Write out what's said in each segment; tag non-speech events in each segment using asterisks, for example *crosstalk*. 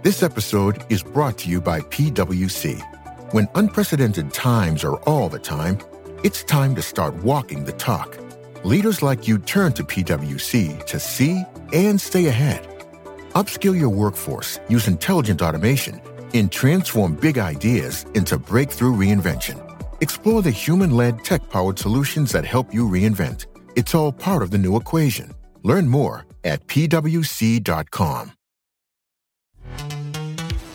This episode is brought to you by PWC. When unprecedented times are all the time, it's time to start walking the talk. Leaders like you turn to PWC to see and stay ahead. Upskill your workforce, use intelligent automation, and transform big ideas into breakthrough reinvention. Explore the human led tech powered solutions that help you reinvent. It's all part of the new equation. Learn more at pwc.com.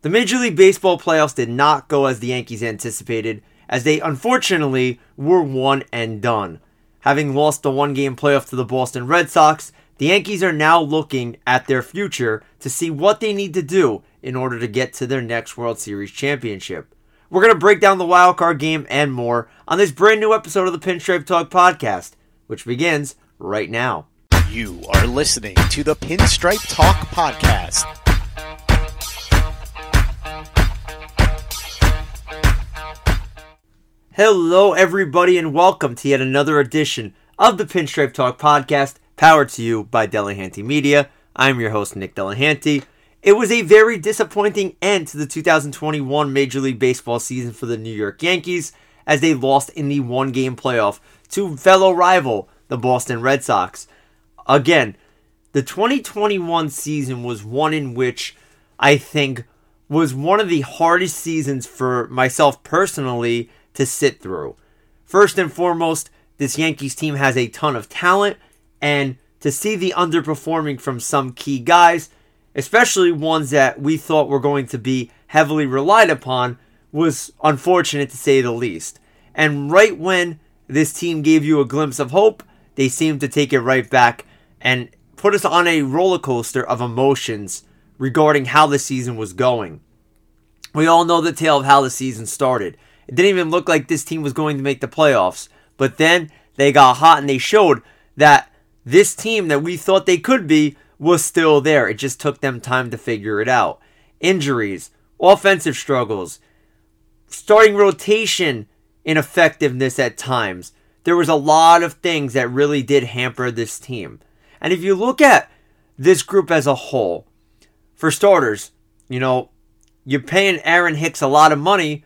The Major League Baseball playoffs did not go as the Yankees anticipated, as they unfortunately were one and done. Having lost the one game playoff to the Boston Red Sox, the Yankees are now looking at their future to see what they need to do in order to get to their next World Series championship. We're going to break down the wild card game and more on this brand new episode of the Pinstripe Talk podcast, which begins right now. You are listening to the Pinstripe Talk podcast. Hello, everybody, and welcome to yet another edition of the Pinstripe Talk podcast, powered to you by Delahanty Media. I'm your host, Nick Delahanty. It was a very disappointing end to the 2021 Major League Baseball season for the New York Yankees as they lost in the one game playoff to fellow rival, the Boston Red Sox. Again, the 2021 season was one in which I think was one of the hardest seasons for myself personally to sit through. First and foremost, this Yankees team has a ton of talent, and to see the underperforming from some key guys, especially ones that we thought were going to be heavily relied upon, was unfortunate to say the least. And right when this team gave you a glimpse of hope, they seemed to take it right back and put us on a roller coaster of emotions regarding how the season was going. We all know the tale of how the season started. It didn't even look like this team was going to make the playoffs. But then they got hot and they showed that this team that we thought they could be was still there. It just took them time to figure it out. Injuries, offensive struggles, starting rotation ineffectiveness at times. There was a lot of things that really did hamper this team. And if you look at this group as a whole, for starters, you know, you're paying Aaron Hicks a lot of money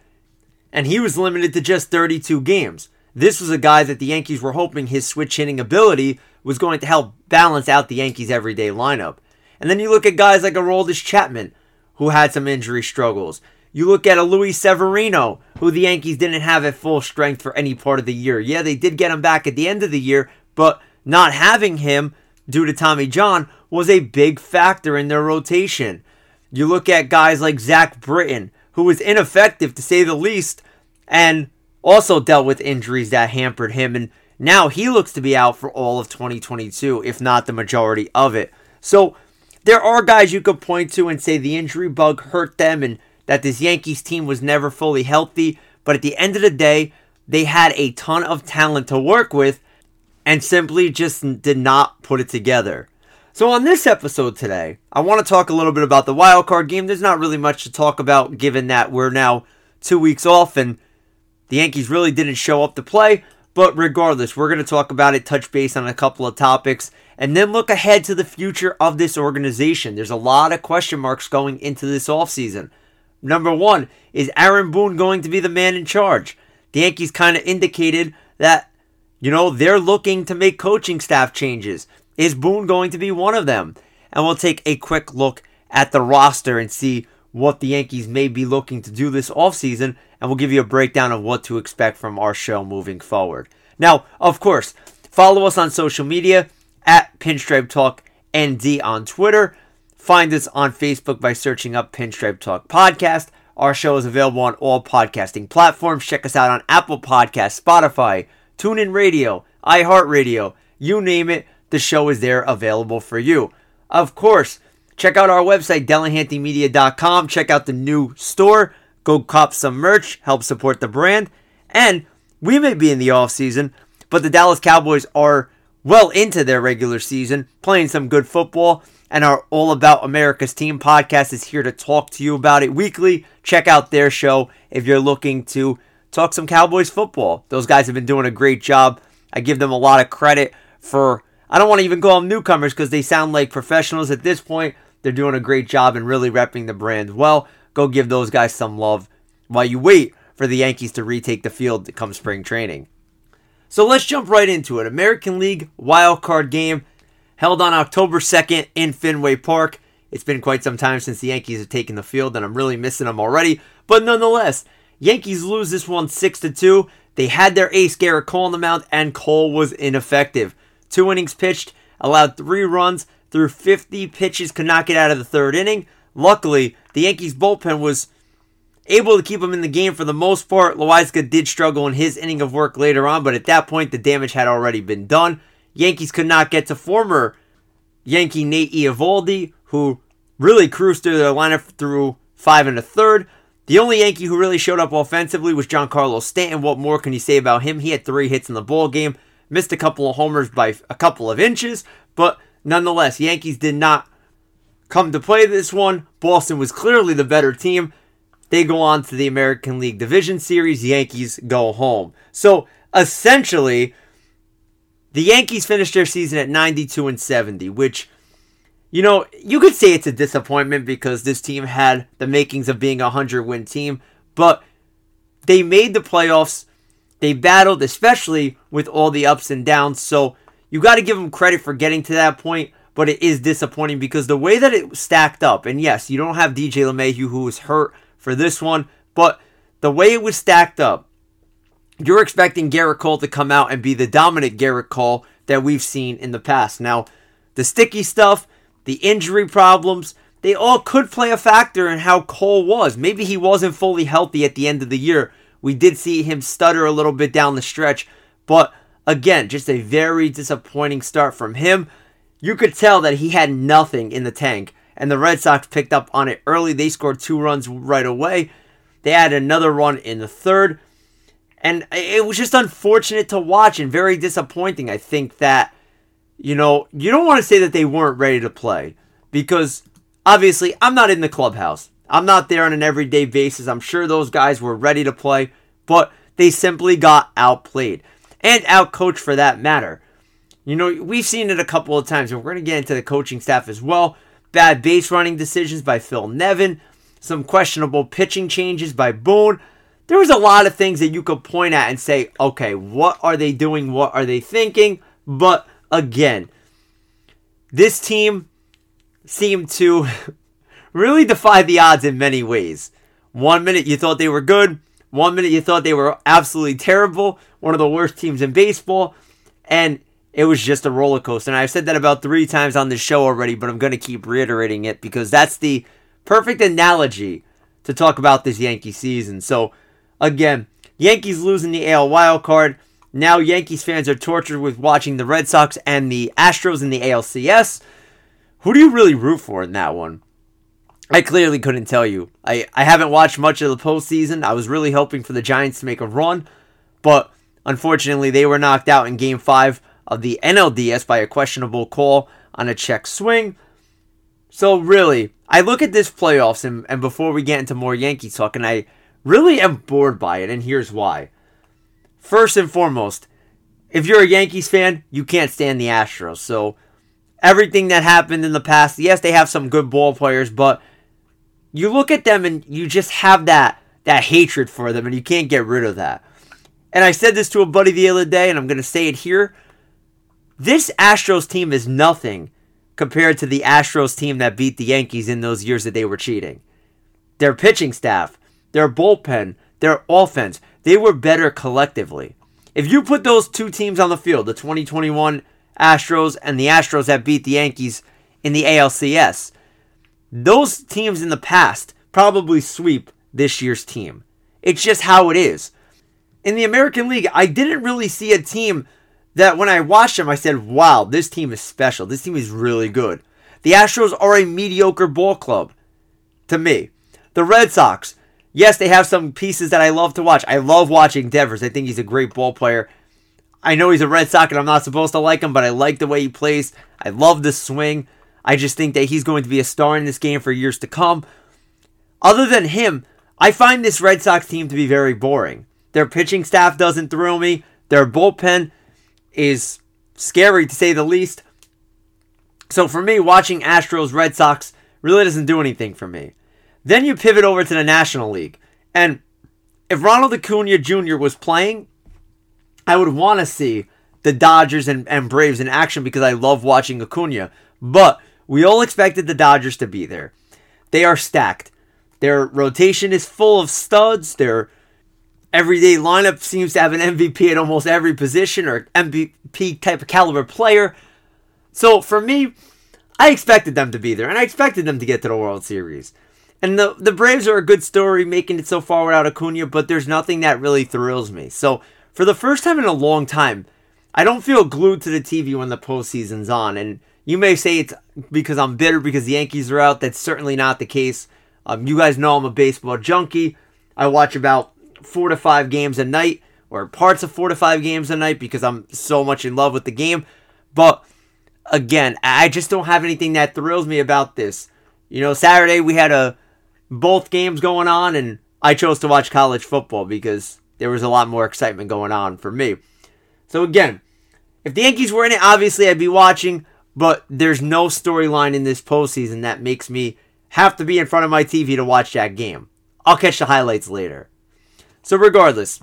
and he was limited to just 32 games. This was a guy that the Yankees were hoping his switch hitting ability was going to help balance out the Yankees' everyday lineup. And then you look at guys like Aroldis Chapman, who had some injury struggles. You look at a Luis Severino, who the Yankees didn't have at full strength for any part of the year. Yeah, they did get him back at the end of the year, but not having him due to Tommy John was a big factor in their rotation. You look at guys like Zach Britton, who was ineffective to say the least, and also dealt with injuries that hampered him. And now he looks to be out for all of 2022, if not the majority of it. So there are guys you could point to and say the injury bug hurt them and that this Yankees team was never fully healthy. But at the end of the day, they had a ton of talent to work with and simply just did not put it together. So on this episode today, I want to talk a little bit about the wild card game. There's not really much to talk about given that we're now 2 weeks off and the Yankees really didn't show up to play, but regardless, we're going to talk about it, touch base on a couple of topics, and then look ahead to the future of this organization. There's a lot of question marks going into this offseason. Number one, is Aaron Boone going to be the man in charge? The Yankees kind of indicated that, you know, they're looking to make coaching staff changes. Is Boone going to be one of them? And we'll take a quick look at the roster and see what the Yankees may be looking to do this offseason, and we'll give you a breakdown of what to expect from our show moving forward. Now, of course, follow us on social media at Pinstripe Talk ND on Twitter. Find us on Facebook by searching up Pinstripe Talk Podcast. Our show is available on all podcasting platforms. Check us out on Apple Podcasts, Spotify, TuneIn Radio, iHeartRadio, you name it, the show is there available for you. Of course, check out our website, delahantymedia.com. Check out the new store. Go cop some merch, help support the brand. And we may be in the off season, but the Dallas Cowboys are well into their regular season, playing some good football. And our All About America's Team podcast is here to talk to you about it weekly. Check out their show if you're looking to talk some Cowboys football. Those guys have been doing a great job. I give them a lot of credit for, I don't want to even call them newcomers because they sound like professionals at this point. They're doing a great job and really repping the brand well. Go give those guys some love while you wait for the Yankees to retake the field come spring training. So let's jump right into it. American League wild card game held on October 2nd in Fenway Park. It's been quite some time since the Yankees have taken the field, and I'm really missing them already. But nonetheless, Yankees lose this one 6 to 2. They had their ace Gerrit Cole on the mound, and Cole was ineffective. Two innings pitched, allowed three runs through 50 pitches, could not get out of the third inning. Luckily, the Yankees bullpen was able to keep him in the game for the most part. Loaisiga did struggle in his inning of work later on, but at that point, the damage had already been done. Yankees could not get to former Yankee Nate Eovaldi, who really cruised through their lineup through five and a third. The only Yankee who really showed up offensively was Giancarlo Stanton. What more can you say about him? He had three hits in the ball game, missed a couple of homers by a couple of inches, but nonetheless, Yankees did not come to play this one. Boston was clearly the better team. They go on to the American League Division Series. Yankees go home. So essentially, the Yankees finished their season at 92 and 70, which you know, you could say it's a disappointment because this team had the makings of being a 100 win team, but they made the playoffs. They battled, especially with all the ups and downs. So you got to give them credit for getting to that point, but it is disappointing because the way that it stacked up, and yes, you don't have DJ LeMahieu who was hurt for this one, but the way it was stacked up, you're expecting Gerrit Cole to come out and be the dominant Gerrit Cole that we've seen in the past. Now, the sticky stuff, the injury problems, they all could play a factor in how Cole was. Maybe he wasn't fully healthy at the end of the year. We did see him stutter a little bit down the stretch, but again, just a very disappointing start from him. You could tell that he had nothing in the tank, and the Red Sox picked up on it early. They scored two runs right away. They had another run in the third, and it was just unfortunate to watch and very disappointing. I think that you know, you don't want to say that they weren't ready to play because obviously I'm not in the clubhouse. I'm not there on an everyday basis. I'm sure those guys were ready to play, but they simply got outplayed and outcoached for that matter. You know, we've seen it a couple of times, and we're going to get into the coaching staff as well. Bad base running decisions by Phil Nevin, some questionable pitching changes by Boone. There was a lot of things that you could point at and say, okay, what are they doing? What are they thinking? But again. This team seemed to *laughs* really defy the odds in many ways. One minute you thought they were good, one minute you thought they were absolutely terrible, one of the worst teams in baseball, and it was just a roller coaster. And I've said that about three times on the show already, but I'm going to keep reiterating it because that's the perfect analogy to talk about this Yankee season. So, again, Yankees losing the AL wild card. Now Yankees fans are tortured with watching the Red Sox and the Astros in the ALCS. Who do you really root for in that one? I clearly couldn't tell you. I, I haven't watched much of the postseason. I was really hoping for the Giants to make a run, but unfortunately they were knocked out in game five of the NLDS by a questionable call on a check swing. So really, I look at this playoffs and, and before we get into more Yankee talk, and I really am bored by it, and here's why. First and foremost, if you're a Yankees fan, you can't stand the Astros. So everything that happened in the past, yes, they have some good ball players, but you look at them and you just have that that hatred for them and you can't get rid of that. And I said this to a buddy the other day and I'm going to say it here. This Astros team is nothing compared to the Astros team that beat the Yankees in those years that they were cheating. their pitching staff, their bullpen, their offense, they were better collectively. If you put those two teams on the field, the 2021 Astros and the Astros that beat the Yankees in the ALCS, those teams in the past probably sweep this year's team. It's just how it is. In the American League, I didn't really see a team that when I watched them, I said, wow, this team is special. This team is really good. The Astros are a mediocre ball club to me. The Red Sox, yes, they have some pieces that I love to watch. I love watching Devers. I think he's a great ball player. I know he's a Red Sox and I'm not supposed to like him, but I like the way he plays. I love the swing. I just think that he's going to be a star in this game for years to come. Other than him, I find this Red Sox team to be very boring. Their pitching staff doesn't thrill me. Their bullpen is scary to say the least. So for me, watching Astros Red Sox really doesn't do anything for me. Then you pivot over to the National League. And if Ronald Acuna Jr. was playing, I would want to see the Dodgers and, and Braves in action because I love watching Acuna. But we all expected the Dodgers to be there. They are stacked. Their rotation is full of studs. Their everyday lineup seems to have an MVP at almost every position or MVP type of caliber player. So for me, I expected them to be there and I expected them to get to the World Series. And the the Braves are a good story making it so far without Acuna, but there's nothing that really thrills me. So for the first time in a long time, I don't feel glued to the TV when the postseason's on. And you may say it's because I'm bitter because the Yankees are out. That's certainly not the case. Um, you guys know I'm a baseball junkie. I watch about four to five games a night, or parts of four to five games a night, because I'm so much in love with the game. But again, I just don't have anything that thrills me about this. You know, Saturday we had a both games going on, and I chose to watch college football because there was a lot more excitement going on for me. So again, if the Yankees were in it, obviously I'd be watching, but there's no storyline in this postseason that makes me have to be in front of my TV to watch that game. I'll catch the highlights later. So, regardless,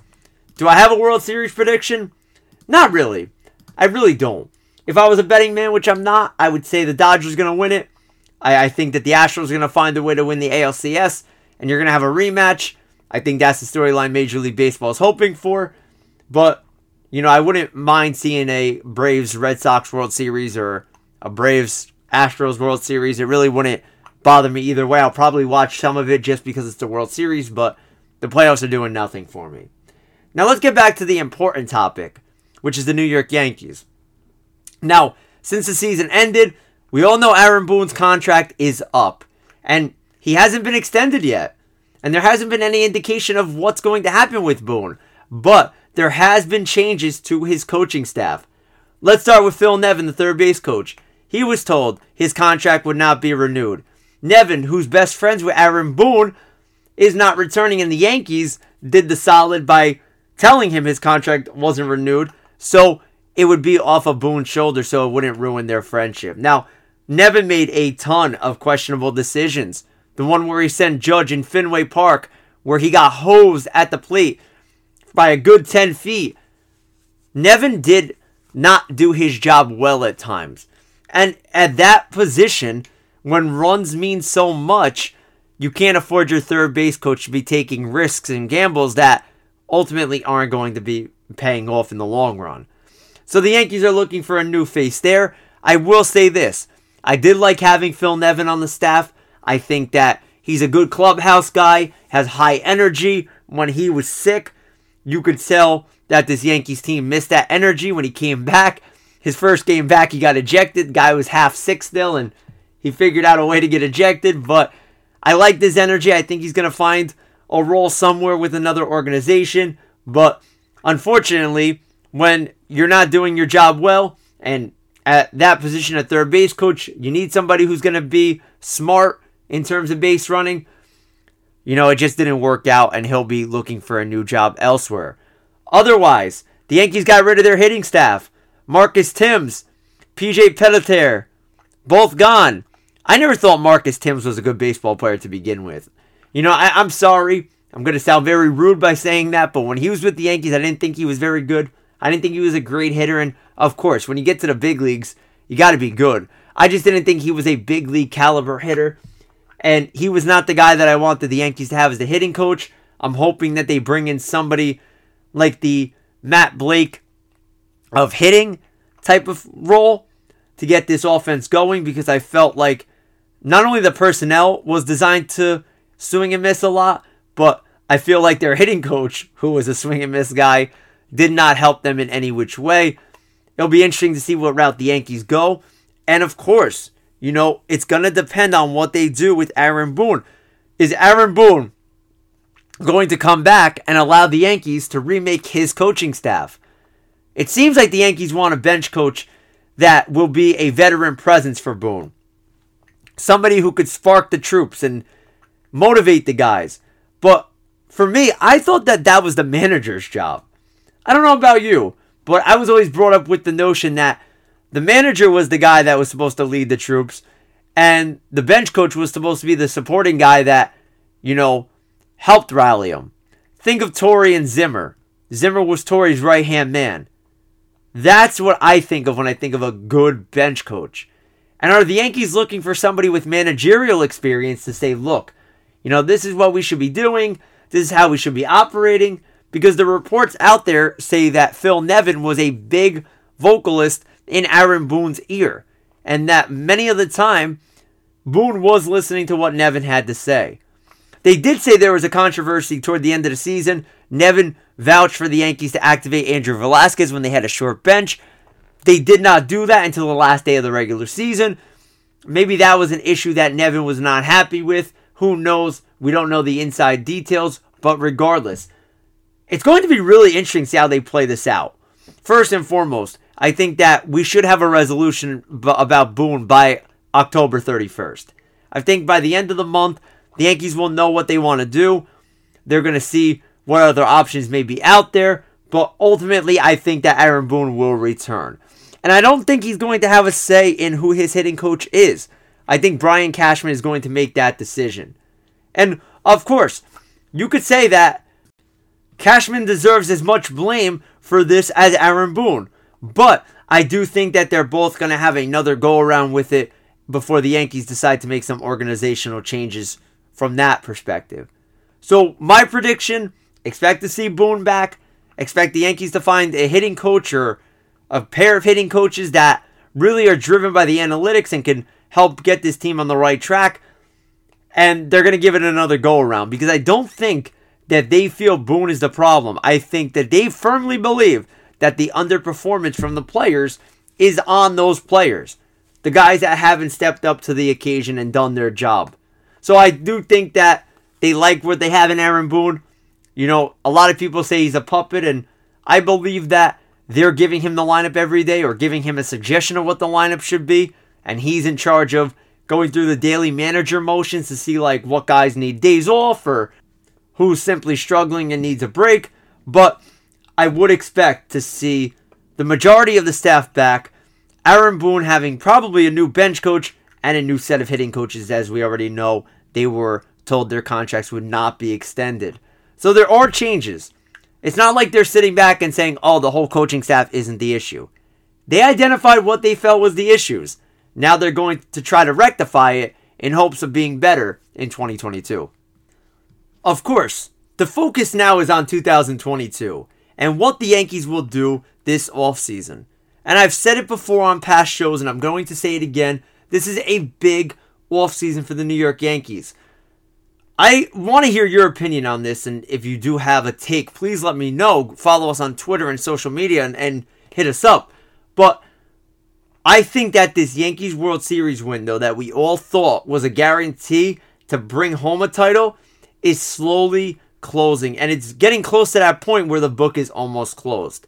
do I have a World Series prediction? Not really. I really don't. If I was a betting man, which I'm not, I would say the Dodgers are going to win it. I, I, think that the Astros are going to find a way to win the ALCS, and you're going to have a rematch. I think that's the storyline Major League Baseball is hoping for. But, you know, I wouldn't mind seeing a Braves Red Sox World Series or a Braves Astros World Series. It really wouldn't bother me either way. I'll probably watch some of it just because it's the World Series, but the playoffs are doing nothing for me. Now let's get back to the important topic, which is the New York Yankees. Now, since the season ended, we all know Aaron Boone's contract is up, and he hasn't been extended yet. And there hasn't been any indication of what's going to happen with Boone. But there has been changes to his coaching staff. Let's start with Phil Nevin, the third base coach. He was told his contract would not be renewed. Nevin, who's best friends with Aaron Boone, is not returning, and the Yankees did the solid by telling him his contract wasn't renewed, so it would be off of Boone's shoulder, so it wouldn't ruin their friendship. Now, Nevin made a ton of questionable decisions. The one where he sent Judge in Fenway Park, where he got hosed at the plate by a good 10 feet. Nevin did not do his job well at times. And at that position, when runs mean so much, you can't afford your third base coach to be taking risks and gambles that ultimately aren't going to be paying off in the long run. So the Yankees are looking for a new face there. I will say this I did like having Phil Nevin on the staff. I think that he's a good clubhouse guy, has high energy. When he was sick, you could tell that this Yankees team missed that energy when he came *laughs* back. His first game back, he got ejected. Guy was half sick still, and he figured out a way to get ejected. But I like this energy. I think he's going to find a role somewhere with another organization. But unfortunately, when you're not doing your job well, and at that position at third base coach, you need somebody who's going to be smart in terms of base running. You know, it just didn't work out, and he'll be looking for a new job elsewhere. Otherwise, the Yankees got rid of their hitting staff. Marcus Thames, PJ Pilittere, both gone. I never thought Marcus Thames was a good baseball player to begin with. You know, I, I'm sorry. I'm going to sound very rude by saying that, but when he was with the Yankees, I didn't think he was very good. I didn't think he was a great hitter. And of course, when you get to the big leagues, you got to be good. I just didn't think he was a big league caliber hitter. And he was not the guy that I wanted the Yankees to have as the hitting coach. I'm hoping that they bring in somebody like the Matt Blake of hitting type of role to get this offense going because I felt like not only the personnel was designed to swing and miss a lot, but I feel like their hitting coach, who was a swing and miss guy, did not help them in any which way. It'll be interesting to see what route the Yankees go. And of course, you know, it's going to depend on what they do with Aaron Boone. Is Aaron Boone going to come back and allow the Yankees to remake his coaching staff? It seems like the Yankees want a bench coach that will be a veteran presence for Boone. Somebody who could spark the troops and motivate the guys. But for me, I thought that that was the manager's job. I don't know about you, but I was always brought up with the notion that the manager was the guy that was supposed to lead the troops, and the bench coach was supposed to be the supporting guy that, you know, helped rally them. Think of Torre and Zimmer. Zimmer was Torre's right hand man. That's what I think of when I think of a good bench coach. And are the Yankees looking for somebody with managerial experience to say, look, you know, this is what we should be doing, this is how we should be operating? Because the reports out there say that Phil Nevin was a big vocalist in Aaron Boone's ear, and that many of the time, Boone was listening to what Nevin had to say. They did say there was a controversy toward the end of the season. Nevin vouched for the Yankees to activate Andrew Velazquez when they had a short bench. They did not do that until the last day of the regular season. Maybe that was an issue that Nevin was not happy with. Who knows? We don't know the inside details, but regardless, it's going to be really interesting to see how they play this out. First and foremost, I think that we should have a resolution b- about Boone by October 31st. I think by the end of the month, the Yankees will know what they want to do. They're going to see what other options may be out there, but ultimately, I think that Aaron Boone will return. And I don't think he's going to have a say in who his hitting coach is. I think Brian Cashman is going to make that decision. And of course, you could say that Cashman deserves as much blame for this as Aaron Boone. But I do think that they're both going to have another go around with it before the Yankees decide to make some organizational changes from that perspective. So, my prediction expect to see Boone back. Expect the Yankees to find a hitting coach or a pair of hitting coaches that really are driven by the analytics and can help get this team on the right track. And they're going to give it another go around because I don't think that they feel Boone is the problem. I think that they firmly believe that the underperformance from the players is on those players. The guys that haven't stepped up to the occasion and done their job. So I do think that they like what they have in Aaron Boone. You know, a lot of people say he's a puppet, and I believe that they're giving him the lineup every day or giving him a suggestion of what the lineup should be, and he's in charge of going through the daily manager motions to see like what guys need days off or who's simply struggling and needs a break. But I would expect to see the majority of the staff back. Aaron Boone having probably a new bench coach and a new set of hitting coaches, as we already know they were told their contracts would not be extended. So there are changes. It's not like they're sitting back and saying, oh, the whole coaching staff isn't the issue. They identified what they felt was the issues. Now they're going to try to rectify it in hopes of being better in 2022. Of course, the focus now is on 2022 and what the Yankees will do this offseason. And I've said it before on past shows, and I'm going to say it again. This is a big offseason for the New York Yankees. I want to hear your opinion on this, and if you do have a take, please let me know. Follow us on Twitter and social media and, and hit us up. But I think that this Yankees World Series window that we all thought was a guarantee to bring home a title is slowly closing, and it's getting close to that point where the book is almost closed.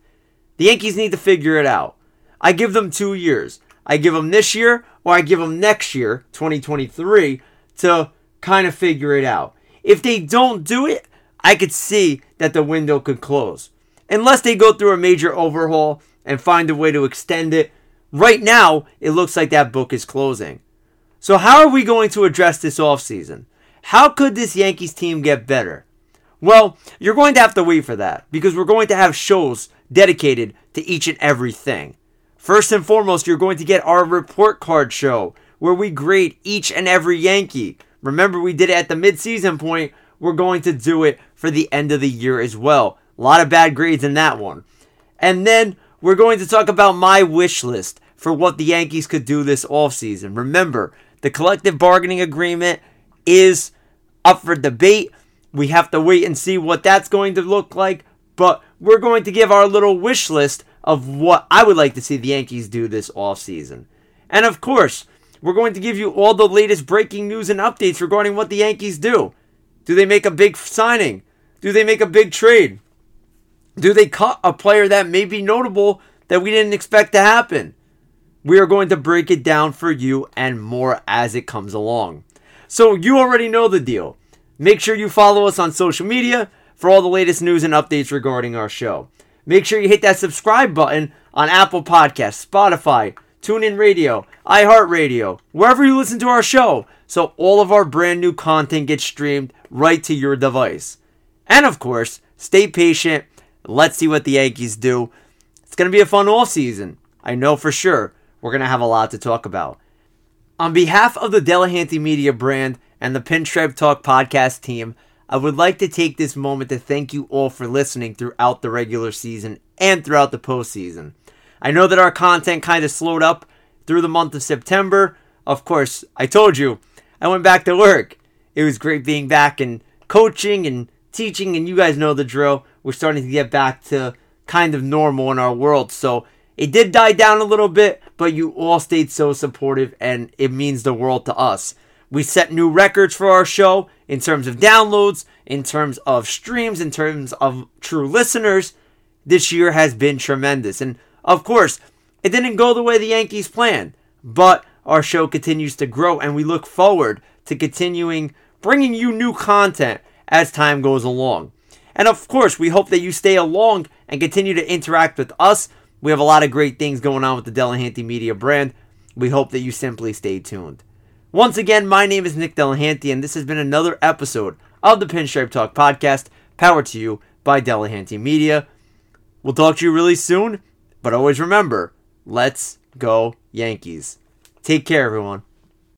The Yankees need to figure it out. I give them two years. I give them this year, or I give them next year, 2023, to kind of figure it out. If they don't do it, I could see that the window could close. Unless they go through a major overhaul and find a way to extend it. Right now, it looks like that book is closing. So, how are we going to address this offseason? How could this Yankees team get better? Well, you're going to have to wait for that because we're going to have shows dedicated to each and everything. First and foremost, you're going to get our report card show where we grade each and every Yankee Remember, we did it at the midseason point. We're going to do it for the end of the year as well. A lot of bad grades in that one. And then we're going to talk about my wish list for what the Yankees could do this offseason. Remember, the collective bargaining agreement is up for debate. We have to wait and see what that's going to look like, but we're going to give our little wish list of what I would like to see the Yankees do this offseason. And of course, we're going to give you all the latest breaking news and updates regarding what the Yankees do. Do they make a big signing? Do they make a big trade? Do they cut a player that may be notable that we didn't expect to happen? We are going to break it down for you and more as it comes along. So you already know the deal. Make sure you follow us on social media for all the latest news and updates regarding our show. Make sure you hit that subscribe button on Apple Podcasts, Spotify, TuneIn Radio, iHeartRadio, wherever you listen to our show, so all of our brand new content gets streamed right to your device. And of course, stay patient. Let's see what the Yankees do. It's going to be a fun off season. I know for sure. We're going to have a lot to talk about. On behalf of the Delahanty Media brand and the Pinstripe Talk podcast team, I would like to take this moment to thank you all for listening throughout the regular season and throughout the postseason. I know that our content kind of slowed up through the month of September. Of course, I told you, I went back to work. It was great being back and coaching and teaching, and you guys know the drill. We're starting to get back to kind of normal in our world. So it did die down a little bit, but you all stayed so supportive, and it means the world to us. We set new records for our show in terms of downloads, in terms of streams, in terms of true listeners. This year has been tremendous. And of course, it didn't go the way the Yankees planned, but our show continues to grow and we look forward to continuing bringing you new content as time goes along. And of course, we hope that you stay along and continue to interact with us. We have a lot of great things going on with the Delahanty Media brand. We hope that you simply stay tuned. Once again, my name is Nick Delahanty, and this has been another episode of the Pinstripe Talk podcast, powered to you by Delahanty Media. We'll talk to you really soon. But always remember, let's go Yankees. Take care, everyone.